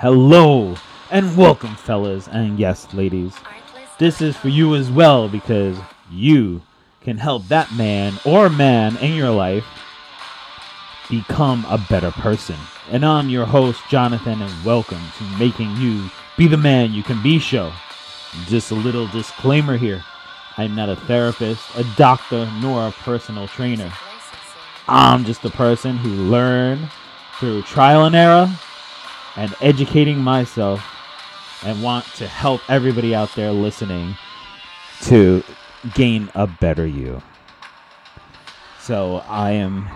Hello and welcome, fellas, and yes, ladies. This is for you as well because you can help that man or man in your life become a better person. And I'm your host, Jonathan, and welcome to Making You Be the Man You Can Be show. Just a little disclaimer here I'm not a therapist, a doctor, nor a personal trainer. I'm just a person who learned through trial and error and educating myself and want to help everybody out there listening to gain a better you. So I am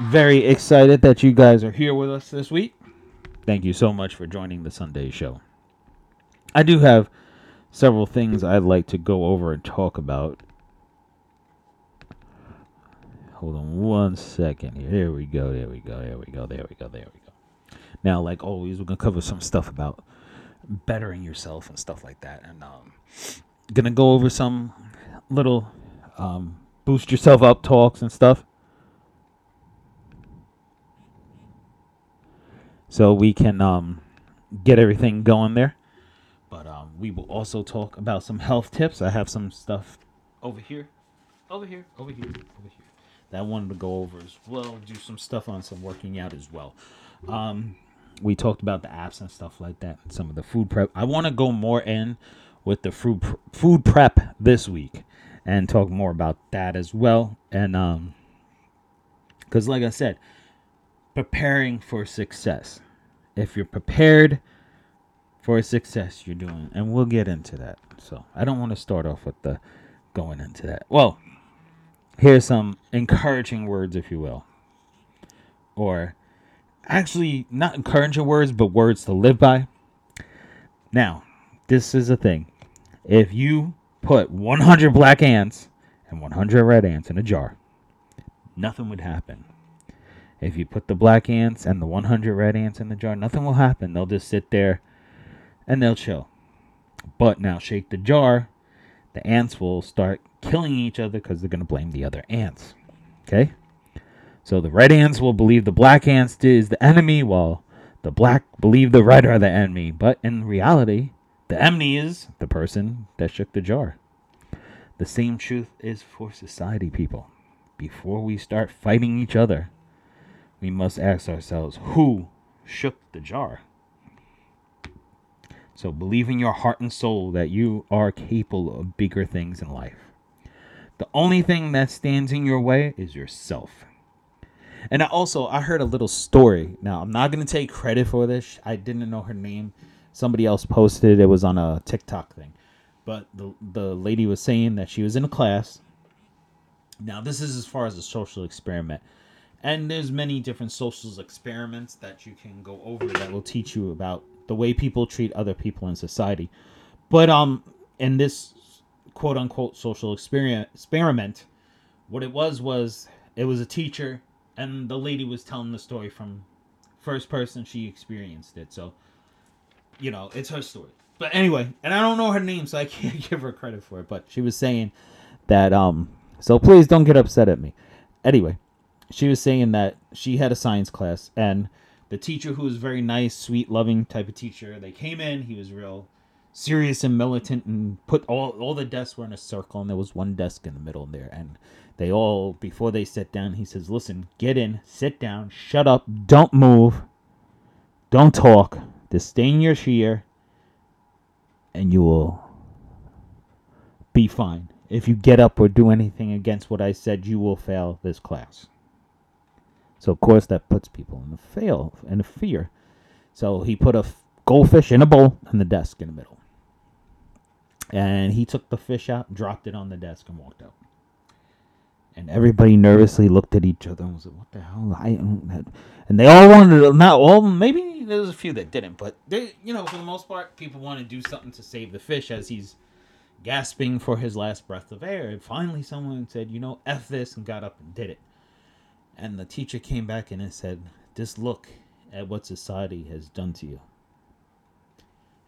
very excited that you guys are here with us this week. Thank you so much for joining the Sunday show. I do have several things I'd like to go over and talk about. Hold on one second here. There we go. There we go. There we go. There we go. There we go. Now, like always, we're gonna cover some stuff about bettering yourself and stuff like that, and um, gonna go over some little um, boost yourself up talks and stuff. So we can um, get everything going there. But um, we will also talk about some health tips. I have some stuff over here, over here, over here, over here. That I wanted to go over as well. Do some stuff on some working out as well. Um, we talked about the apps and stuff like that. Some of the food prep. I want to go more in with the food pr- food prep this week and talk more about that as well. And um, because like I said, preparing for success. If you're prepared for success, you're doing, and we'll get into that. So I don't want to start off with the going into that. Well, here's some encouraging words, if you will, or actually not encouraging words, but words to live by. Now, this is a thing. If you put 100 black ants and 100 red ants in a jar, nothing would happen. If you put the black ants and the 100 red ants in the jar, nothing will happen. They'll just sit there and they'll chill. But now shake the jar, the ants will start killing each other because they're going to blame the other ants. Okay? So the red ants will believe the black ants is the enemy, while the black believe the red are the enemy. But in reality, the enemy is the person that shook the jar. The same truth is for society, people. Before we start fighting each other, we must ask ourselves who shook the jar? So believe in your heart and soul that you are capable of bigger things in life. The only thing that stands in your way is yourself. And I also I heard a little story. Now I'm not gonna take credit for this. I didn't know her name. Somebody else posted it. It was on a TikTok thing. But the the lady was saying that she was in a class. Now this is as far as a social experiment. And there's many different social experiments that you can go over that will teach you about the way people treat other people in society. But um in this quote unquote social experiment experiment, what it was was it was a teacher and the lady was telling the story from first person she experienced it. So you know, it's her story. But anyway, and I don't know her name, so I can't give her credit for it. But she was saying that um so please don't get upset at me. Anyway, she was saying that she had a science class and the teacher who was very nice, sweet, loving type of teacher. They came in. He was real serious and militant, and put all all the desks were in a circle, and there was one desk in the middle there. And they all before they sat down, he says, "Listen, get in, sit down, shut up, don't move, don't talk, just stay in your chair, and you will be fine. If you get up or do anything against what I said, you will fail this class." So of course that puts people in the fail in a fear. So he put a f- goldfish in a bowl and the desk in the middle. And he took the fish out, dropped it on the desk, and walked out. And everybody nervously looked at each other and was like, "What the hell?" I and they all wanted to not all maybe there was a few that didn't, but they you know for the most part people want to do something to save the fish as he's gasping for his last breath of air. And finally, someone said, "You know, f this," and got up and did it. And the teacher came back and said, Just look at what society has done to you.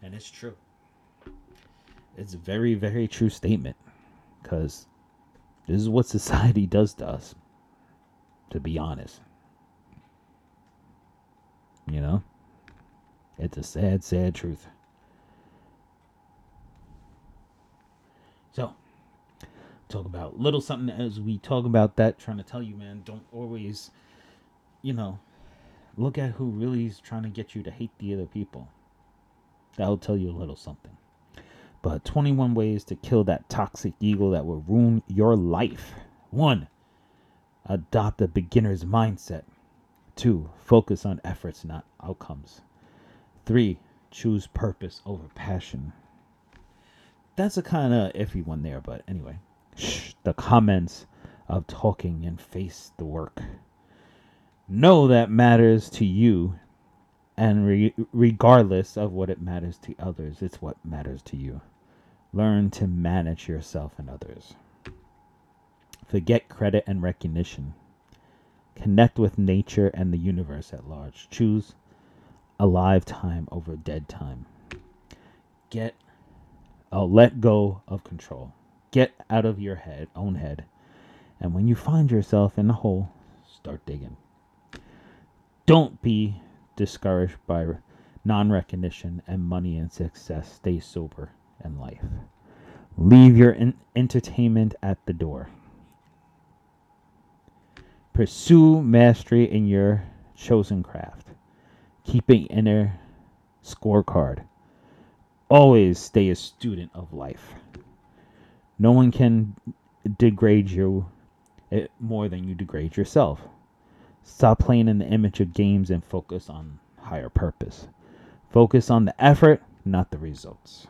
And it's true. It's a very, very true statement. Because this is what society does to us, to be honest. You know? It's a sad, sad truth. So, talk about little something as we talk about that, trying to tell you, man, don't always, you know, look at who really is trying to get you to hate the other people. That'll tell you a little something. But 21 ways to kill that toxic ego that will ruin your life. One, adopt a beginner's mindset. Two, focus on efforts, not outcomes. Three, choose purpose over passion. That's a kind of iffy one there, but anyway. Shh, the comments of talking and face the work. Know that matters to you, and re- regardless of what it matters to others, it's what matters to you. Learn to manage yourself and others. Forget credit and recognition. Connect with nature and the universe at large. Choose alive time over dead time. Get uh, let go of control. Get out of your head, own head. And when you find yourself in a hole, start digging. Don't be discouraged by non recognition and money and success. Stay sober in life. Leave your in- entertainment at the door. Pursue mastery in your chosen craft. Keep an inner scorecard. Always stay a student of life. No one can degrade you eh, more than you degrade yourself. Stop playing in the image of games and focus on higher purpose. Focus on the effort, not the results.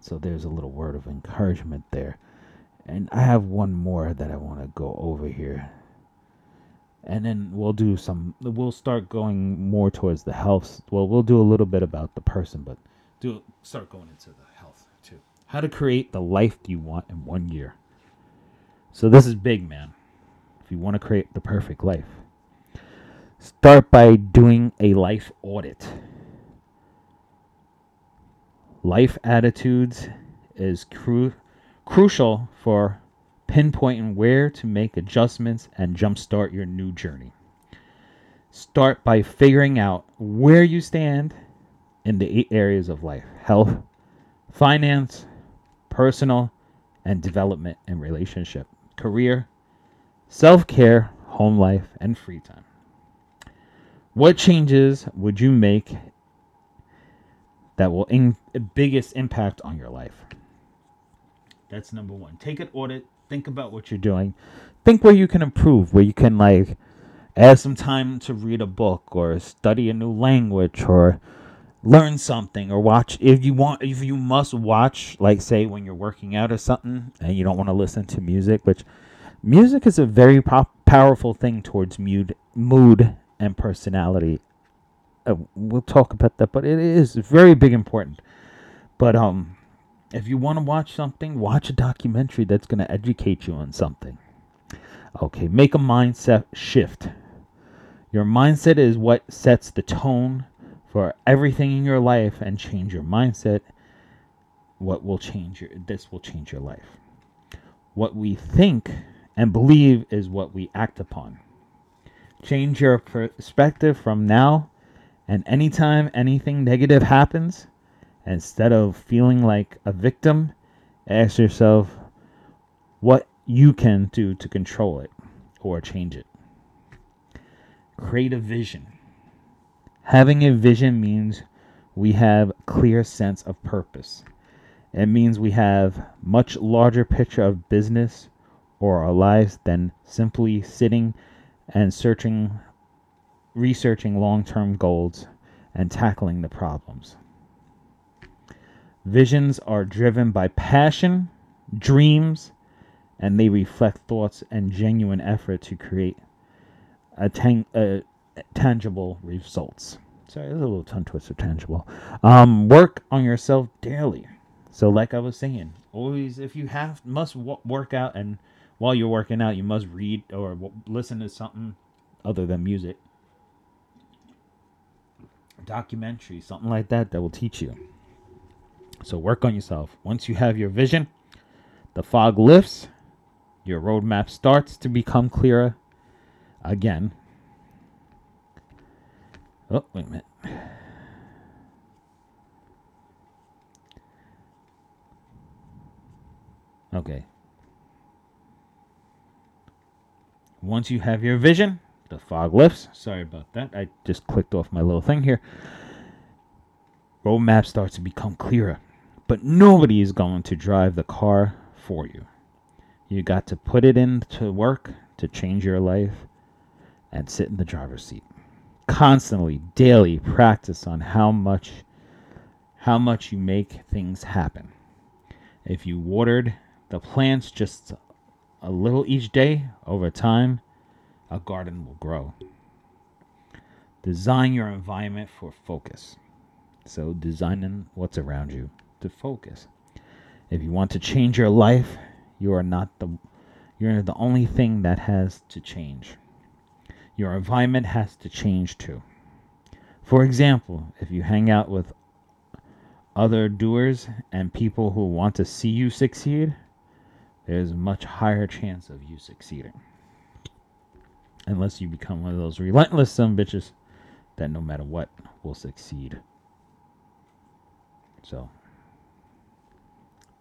So there's a little word of encouragement there. And I have one more that I want to go over here. And then we'll do some we'll start going more towards the health. Well, we'll do a little bit about the person, but do start going into the health too. How to create the life you want in one year. So this is big, man. You want to create the perfect life, start by doing a life audit. Life attitudes is cru- crucial for pinpointing where to make adjustments and jumpstart your new journey. Start by figuring out where you stand in the eight areas of life health, finance, personal, and development and relationship, career, self care, home life, and free time. What changes would you make that will in biggest impact on your life? That's number one. Take an audit. Think about what you're doing. Think where you can improve, where you can like add some time to read a book or study a new language or learn something or watch if you want if you must watch like say when you're working out or something and you don't want to listen to music which music is a very powerful thing towards mood mood and personality uh, we'll talk about that but it is very big important but um if you want to watch something, watch a documentary that's going to educate you on something. Okay, make a mindset shift. Your mindset is what sets the tone for everything in your life and change your mindset. What will change your this will change your life. What we think and believe is what we act upon. Change your perspective from now and anytime anything negative happens, Instead of feeling like a victim, ask yourself what you can do to control it or change it. Create a vision. Having a vision means we have clear sense of purpose. It means we have much larger picture of business or our lives than simply sitting and searching researching long-term goals and tackling the problems. Visions are driven by passion, dreams, and they reflect thoughts and genuine effort to create a tang- uh, tangible results. Sorry, there's a little tongue twister. Tangible. Um, work on yourself daily. So, like I was saying, always if you have must work out, and while you're working out, you must read or listen to something other than music, documentary, something like that that will teach you. So work on yourself. Once you have your vision, the fog lifts, your roadmap starts to become clearer again. Oh, wait a minute. Okay. Once you have your vision, the fog lifts. Sorry about that. I just clicked off my little thing here. Roadmap starts to become clearer. But nobody is going to drive the car for you. You got to put it into work to change your life and sit in the driver's seat. Constantly, daily practice on how much how much you make things happen. If you watered the plants just a little each day over time, a garden will grow. Design your environment for focus. So, designing what's around you to focus. If you want to change your life, you are not the you're the only thing that has to change. Your environment has to change too. For example, if you hang out with other doers and people who want to see you succeed, there's a much higher chance of you succeeding. Unless you become one of those relentless some bitches that no matter what will succeed. So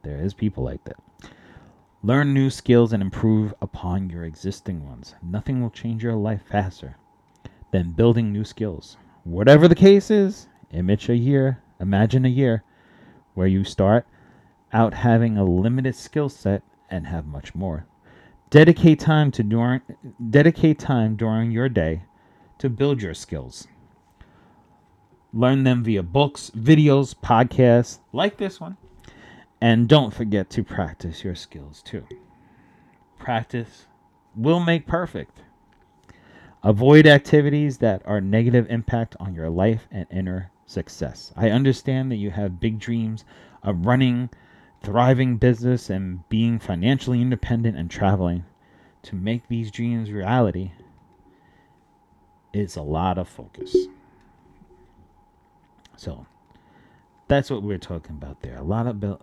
there is people like that. Learn new skills and improve upon your existing ones. Nothing will change your life faster than building new skills. Whatever the case is, image a year, imagine a year where you start out having a limited skill set and have much more. Dedicate time to during dedicate time during your day to build your skills. Learn them via books, videos, podcasts like this one. And don't forget to practice your skills too. Practice will make perfect. Avoid activities that are negative impact on your life and inner success. I understand that you have big dreams of running thriving business and being financially independent and traveling to make these dreams reality is a lot of focus. So that's what we're talking about there. A lot of bit,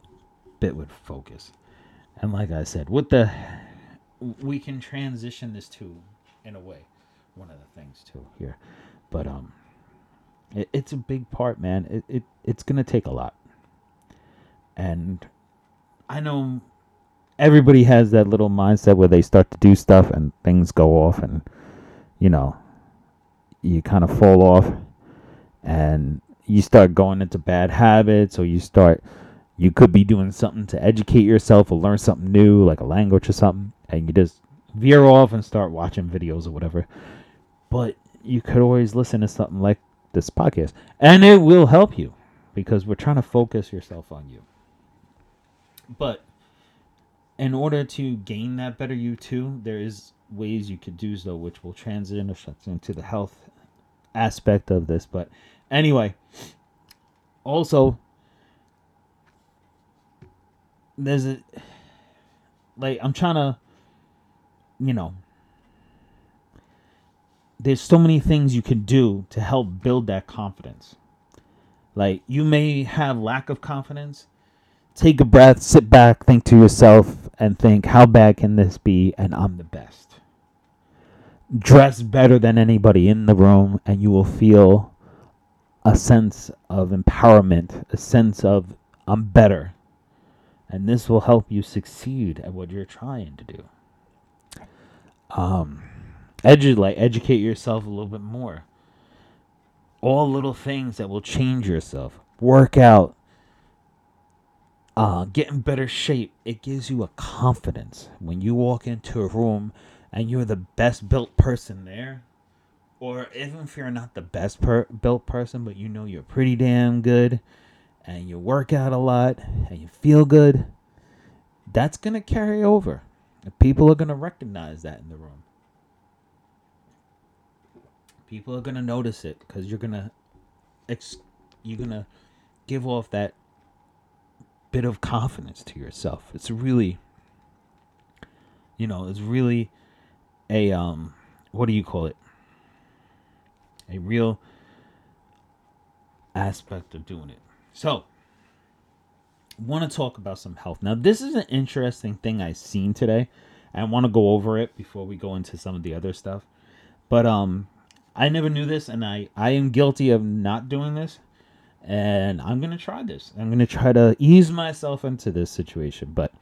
bit with focus. And like I said, with the we can transition this to in a way one of the things too here. But um it, it's a big part, man. It, it it's going to take a lot. And I know everybody has that little mindset where they start to do stuff and things go off and you know you kind of fall off and you start going into bad habits or you start you could be doing something to educate yourself or learn something new like a language or something and you just veer off and start watching videos or whatever. But you could always listen to something like this podcast and it will help you because we're trying to focus yourself on you but in order to gain that better you too, there is ways you could do so, which will transition into the health aspect of this. But anyway, also there's a like I'm trying to, you know, there's so many things you can do to help build that confidence. Like you may have lack of confidence, take a breath, sit back, think to yourself, and think, how bad can this be? And I'm the best. Dress better than anybody in the room, and you will feel a sense of empowerment, a sense of, I'm better. And this will help you succeed at what you're trying to do. Um, edu- like educate yourself a little bit more. All little things that will change yourself. Work out, uh, get in better shape. It gives you a confidence when you walk into a room and you're the best built person there. Or even if you're not the best per- built person, but you know you're pretty damn good and you work out a lot and you feel good, that's to carry over. People are to recognize that in the room. People are to notice it because you're to ex- you're to give off that bit of confidence to yourself. It's really, you know, it's really a um, what do you call it? A real aspect of doing it. So, want to talk about some health. Now, this is an interesting thing I've seen today. I want to go over it before we go into some of the other stuff. But um I never knew this, and I I am guilty of not doing this, and I'm gonna try this. I'm gonna try to ease myself into this situation. But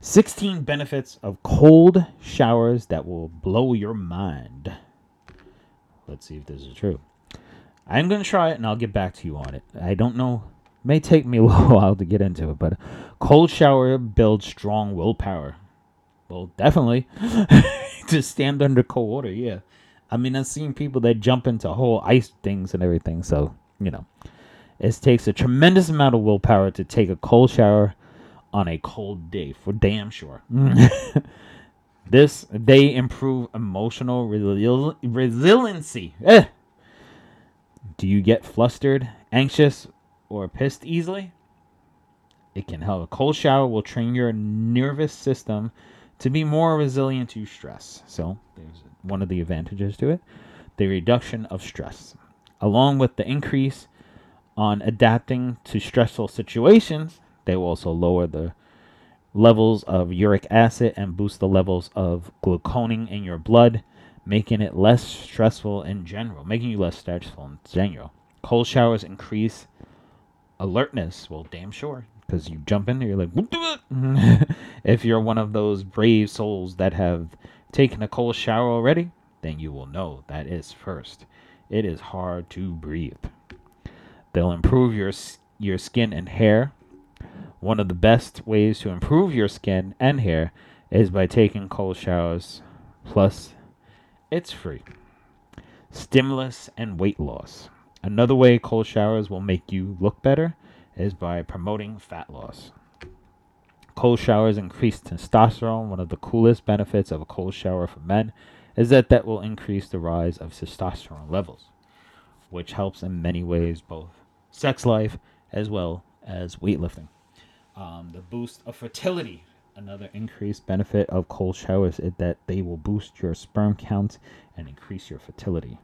16 benefits of cold showers that will blow your mind. Let's see if this is true. I'm gonna try it, and I'll get back to you on it. I don't know. May take me a little while to get into it, but cold shower builds strong willpower. Well, definitely to stand under cold water. Yeah, I mean I've seen people that jump into whole ice things and everything. So you know, it takes a tremendous amount of willpower to take a cold shower on a cold day, for damn sure. this they improve emotional resil- resiliency. Eh. Do you get flustered, anxious, or pissed easily? It can help. A cold shower will train your nervous system to be more resilient to stress. So, there's one of the advantages to it the reduction of stress, along with the increase on adapting to stressful situations. They will also lower the levels of uric acid and boost the levels of gluconin in your blood, making it less stressful in general, making you less stressful in general. Cold showers increase alertness. Well, damn sure because you jump in there, you're like, if you're one of those brave souls that have taken a cold shower already, then you will know that is first. It is hard to breathe. They'll improve your your skin and hair. One of the best ways to improve your skin and hair is by taking cold showers. Plus, it's free. Stimulus and weight loss. Another way cold showers will make you look better is by promoting fat loss. Cold showers increase testosterone. One of the coolest benefits of a cold shower for men is that that will increase the rise of testosterone levels, which helps in many ways, both sex life as well as weightlifting. Um, the boost of fertility. Another increased benefit of cold showers is that they will boost your sperm count and increase your fertility.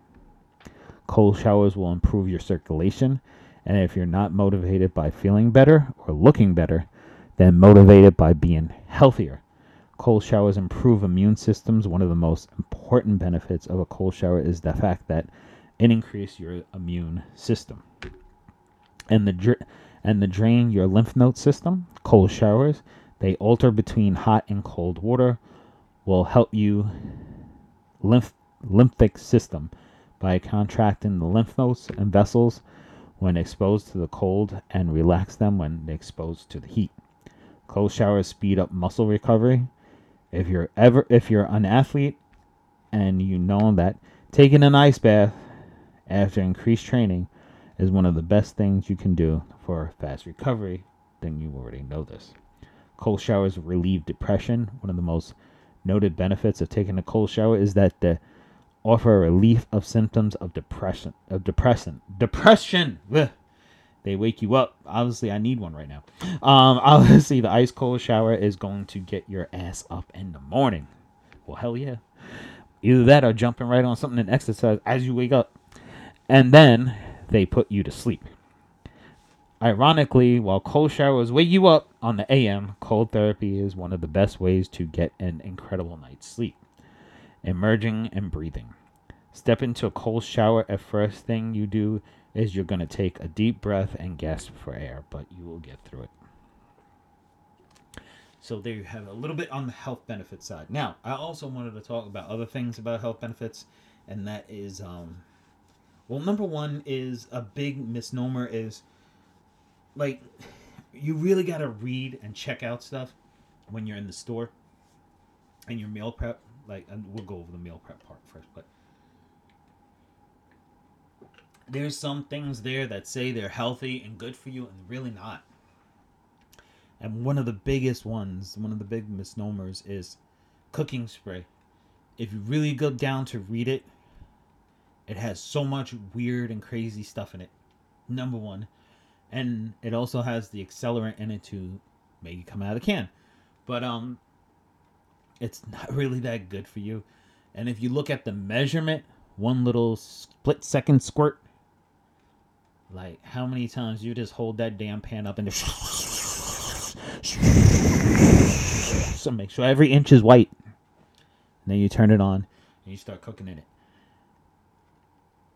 Cold showers will improve your circulation and if you're not motivated by feeling better or looking better, then motivated by being healthier. Cold showers improve immune systems. One of the most important benefits of a cold shower is the fact that it increases your immune system. And the and the drain your lymph node system. Cold showers they alter between hot and cold water will help you lymph lymphic system by contracting the lymph nodes and vessels when exposed to the cold and relax them when exposed to the heat. Cold showers speed up muscle recovery. If you're ever if you're an athlete and you know that taking an ice bath after increased training is one of the best things you can do for fast recovery, then you already know this. Cold showers relieve depression. One of the most noted benefits of taking a cold shower is that they offer relief of symptoms of depression of depression depression Ugh. they wake you up obviously i need one right now um obviously the ice cold shower is going to get your ass up in the morning well hell yeah either that or jumping right on something and exercise as you wake up and then they put you to sleep ironically while cold showers wake you up on the am cold therapy is one of the best ways to get an incredible night's sleep emerging and breathing. Step into a cold shower. At first thing you do is you're going to take a deep breath and gasp for air, but you will get through it. So there you have a little bit on the health benefit side. Now, I also wanted to talk about other things about health benefits, and that is, um, well, number one is a big misnomer is like you really got to read and check out stuff when you're in the store and your meal prep like and we'll go over the meal prep part first but there's some things there that say they're healthy and good for you and really not. And one of the biggest ones one of the big misnomers is cooking spray. If you really go down to read it it has so much weird and crazy stuff in it number one and it also has the accelerant in it to make it come out of the can but um it's not really that good for you. And if you look at the measurement, one little split second squirt, like how many times you just hold that damn pan up and just so make sure every inch is white. And then you turn it on and you start cooking in it.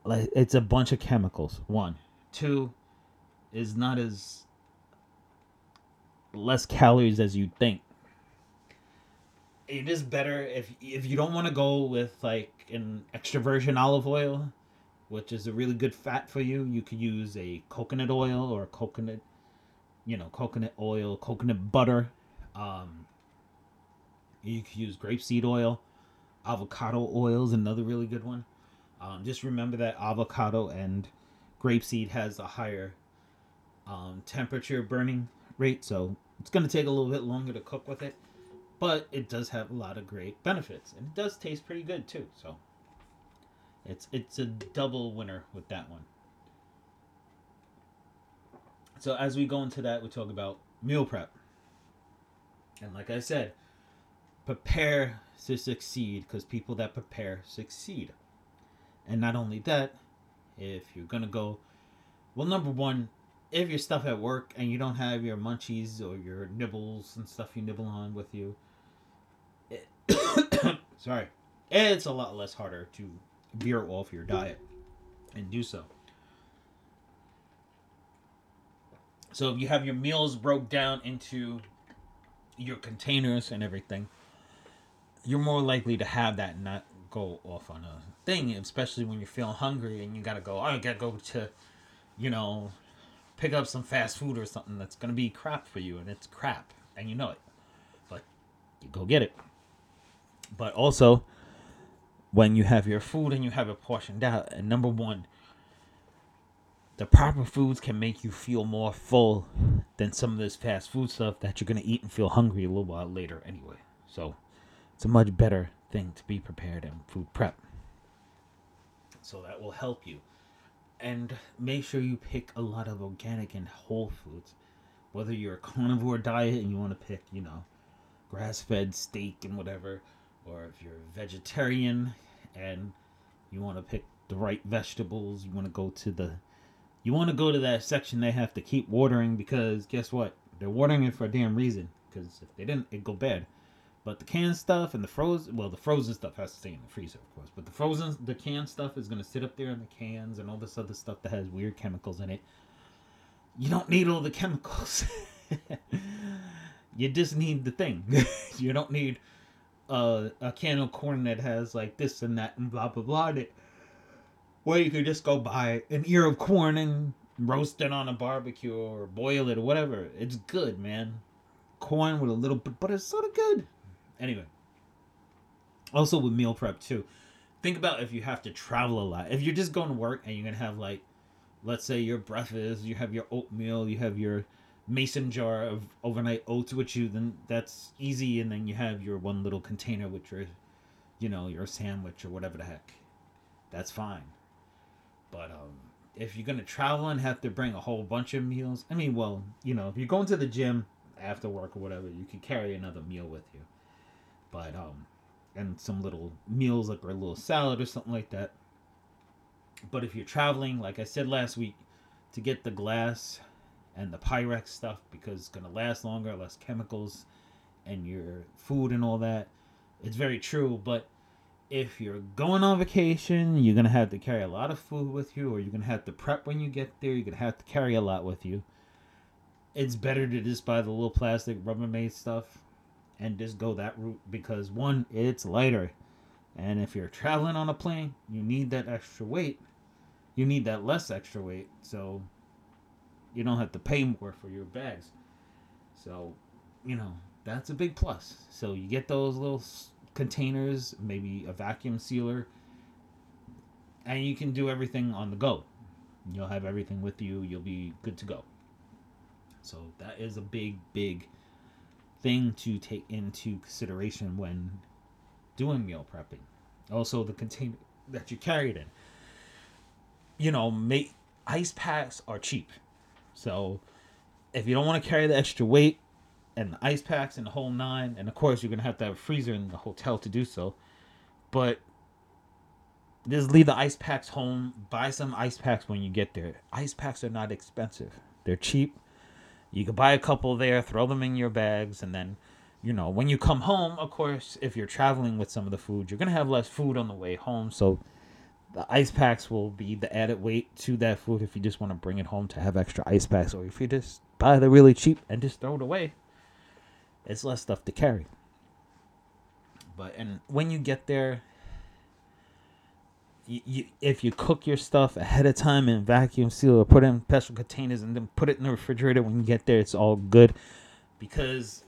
Like it's a bunch of chemicals. One, two, is not as less calories as you think. It is better if if you don't want to go with like an extra virgin olive oil, which is a really good fat for you. You could use a coconut oil or coconut, you know, coconut oil, coconut butter. Um, you could use grapeseed oil, avocado oil is another really good one. Um, just remember that avocado and grapeseed has a higher um, temperature burning rate, so it's going to take a little bit longer to cook with it, but it does have a lot of great benefits, and it does taste pretty good too. So it's it's a double winner with that one. So as we go into that, we talk about meal prep, and like I said, prepare to succeed because people that prepare succeed. And not only that, if you're gonna go, well, number one, if your stuff at work and you don't have your munchies or your nibbles and stuff you nibble on with you, it, sorry, it's a lot less harder to veer off your diet and do so. So if you have your meals broke down into your containers and everything, you're more likely to have that not go off on a thing, especially when you're feeling hungry and you gotta go. Oh, I gotta go to, you know, pick up some fast food or something that's gonna be crap for you, and it's crap, and you know it. But you go get it. But also, when you have your food and you have it portioned out, and number one, the proper foods can make you feel more full than some of this fast food stuff that you're gonna eat and feel hungry a little while later anyway. So it's a much better thing to be prepared and food prep. So that will help you. And make sure you pick a lot of organic and whole foods. Whether you're a carnivore diet and you want to pick, you know, grass fed steak and whatever, or if you're a vegetarian and you want to pick the right vegetables, you want to go to the you want to go to that section they have to keep watering because guess what? They're watering it for a damn reason. Because if they didn't, it'd go bad. But the canned stuff and the frozen, well, the frozen stuff has to stay in the freezer, of course. But the frozen, the canned stuff is going to sit up there in the cans and all this other stuff that has weird chemicals in it. You don't need all the chemicals. you just need the thing. you don't need uh, a can of corn that has like this and that and blah blah blah. That, well, you could just go buy an ear of corn and roast it on a barbecue or boil it or whatever. It's good, man. Corn with a little bit, but it's sort of good. Anyway, also with meal prep too. Think about if you have to travel a lot. If you're just going to work and you're gonna have like, let's say your breakfast, you have your oatmeal, you have your mason jar of overnight oats with you, then that's easy. And then you have your one little container with your, you know, your sandwich or whatever the heck. That's fine. But um, if you're gonna travel and have to bring a whole bunch of meals, I mean, well, you know, if you're going to the gym after work or whatever, you can carry another meal with you but um, and some little meals like or a little salad or something like that. But if you're traveling, like I said last week, to get the glass and the Pyrex stuff because it's gonna last longer, less chemicals, and your food and all that, it's very true. But if you're going on vacation, you're gonna have to carry a lot of food with you, or you're gonna have to prep when you get there. You're gonna have to carry a lot with you. It's better to just buy the little plastic Rubbermaid stuff and just go that route because one, it's lighter. And if you're traveling on a plane, you need that extra weight. You need that less extra weight. So you don't have to pay more for your bags. So, you know, that's a big plus. So you get those little containers, maybe a vacuum sealer, and you can do everything on the go. You'll have everything with you. You'll be good to go. So that is a big, big thing to take into consideration when doing meal prepping. Also, the container that you carry it in. You know, make ice packs are cheap, so if you don't want to carry the extra weight and the ice packs and the whole nine, and of course you're gonna have to have a freezer in the hotel to do so, but just leave the ice packs home. Buy some ice packs when you get there. Ice packs are not expensive. They're cheap you could buy a couple there, throw them in your bags, and then, you know, when you come home, of course, if you're traveling with some of the food, you're gonna have less food on the way home. So the ice packs will be the added weight to that food if you just want to bring it home to have extra ice packs, or if you just buy the really cheap and just throw it away. It's less stuff to carry. But and when you get there, you, if you cook your stuff ahead of time and vacuum seal or put it in special containers and then put it in the refrigerator when you get there, it's all good because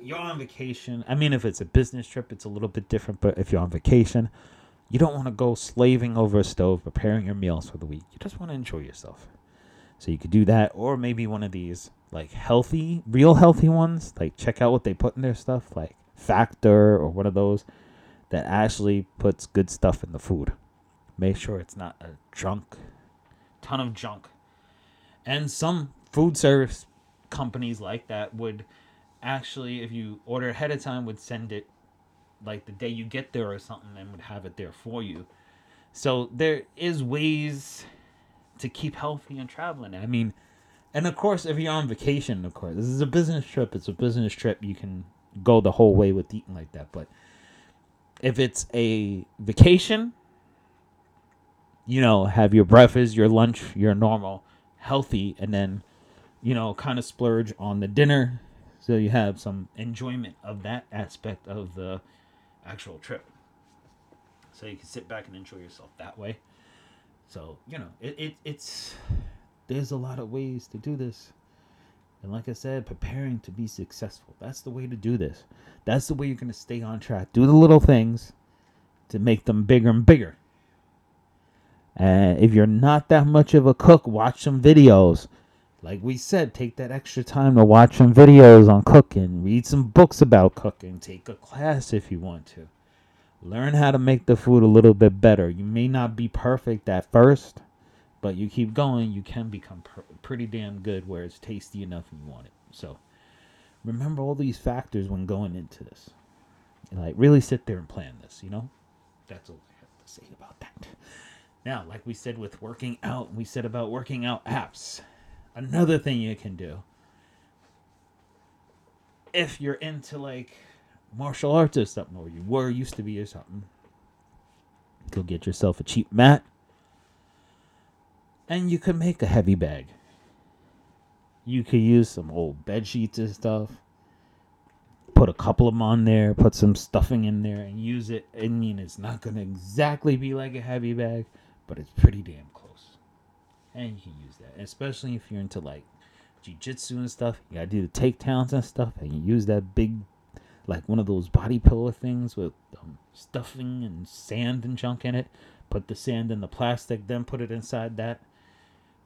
you're on vacation. I mean, if it's a business trip, it's a little bit different, but if you're on vacation, you don't want to go slaving over a stove preparing your meals for the week. You just want to enjoy yourself. So you could do that, or maybe one of these like healthy, real healthy ones. Like check out what they put in their stuff, like Factor or one of those that actually puts good stuff in the food. Make sure it's not a junk, ton of junk. And some food service companies like that would actually, if you order ahead of time, would send it like the day you get there or something and would have it there for you. So there is ways to keep healthy and traveling. I mean, and of course, if you're on vacation, of course, this is a business trip. It's a business trip. You can go the whole way with eating like that. But if it's a vacation, you know, have your breakfast, your lunch, your normal, healthy, and then, you know, kind of splurge on the dinner. So you have some enjoyment of that aspect of the actual trip. So you can sit back and enjoy yourself that way. So, you know, it, it it's there's a lot of ways to do this. And like I said, preparing to be successful. That's the way to do this. That's the way you're going to stay on track. Do the little things to make them bigger and bigger. And if you're not that much of a cook, watch some videos. Like we said, take that extra time to watch some videos on cooking, read some books about cooking, take a class if you want to. Learn how to make the food a little bit better. You may not be perfect at first, but you keep going, you can become pretty damn good where it's tasty enough and you want it. So remember all these factors when going into this. Like really sit there and plan this, you know? That's all I have to say about that. Now, like we said with working out, we said about working out apps. Another thing you can do if you're into like martial arts or something, or you were used to be or something, go get yourself a cheap mat and you could make a heavy bag. You could use some old bed sheets and stuff. Put a couple of them on there, put some stuffing in there, and use it. I mean, it's not going to exactly be like a heavy bag, but it's pretty damn close. And you can use that, especially if you're into like jiu-jitsu and stuff. You gotta do the takedowns and stuff, and you use that big, like one of those body pillow things with um, stuffing and sand and junk in it. Put the sand in the plastic, then put it inside that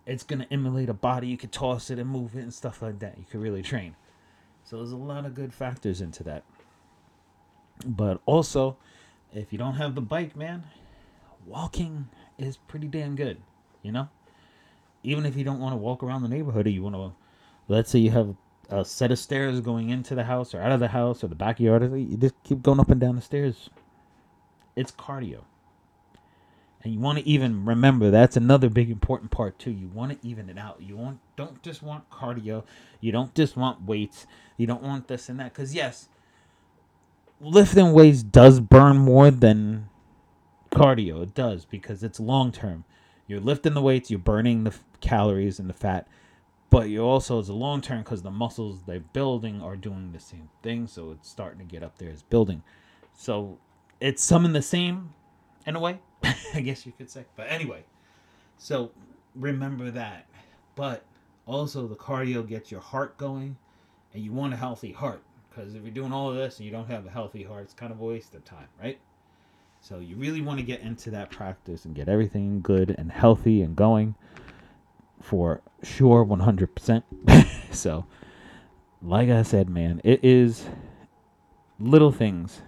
it's gonna emulate a body. You could toss it and move it and stuff like that. You could really train. So there's a lot of good factors into that. But also, if you don't have the bike, man, walking is pretty damn good. You know, even if you don't want to walk around the neighborhood, or you want to, let's say you have a set of stairs going into the house or out of the house or the backyard, you just keep going up and down the stairs. It's cardio. And you want to even remember that's another big important part too. You want to even it out. You want don't just want cardio. You don't just want weights. You don't want this and that. Cause yes, lifting weights does burn more than cardio. It does because it's long term. You're lifting the weights. You're burning the calories and the fat. But you also it's a long term because the muscles they're building are doing the same thing. So it's starting to get up there as building. So it's some in the same in a way I guess you could say. But anyway, so remember that. But also, the cardio gets your heart going, and you want a healthy heart. Because if you're doing all of this and you don't have a healthy heart, it's kind of a waste of time, right? So you really want to get into that practice and get everything good and healthy and going for sure 100%. so, like I said, man, it is little things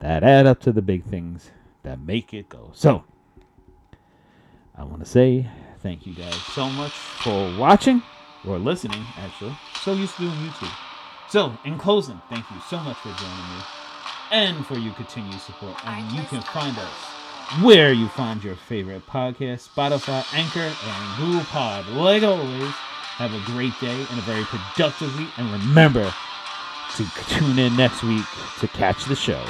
that add up to the big things that make it go. So, I want to say thank you guys so much for watching or listening, actually. So used to doing YouTube. So, in closing, thank you so much for joining me and for your continued support. And you can find us where you find your favorite podcast Spotify, Anchor, and Google Pod. Like always, have a great day and a very productive week. And remember to tune in next week to catch the show.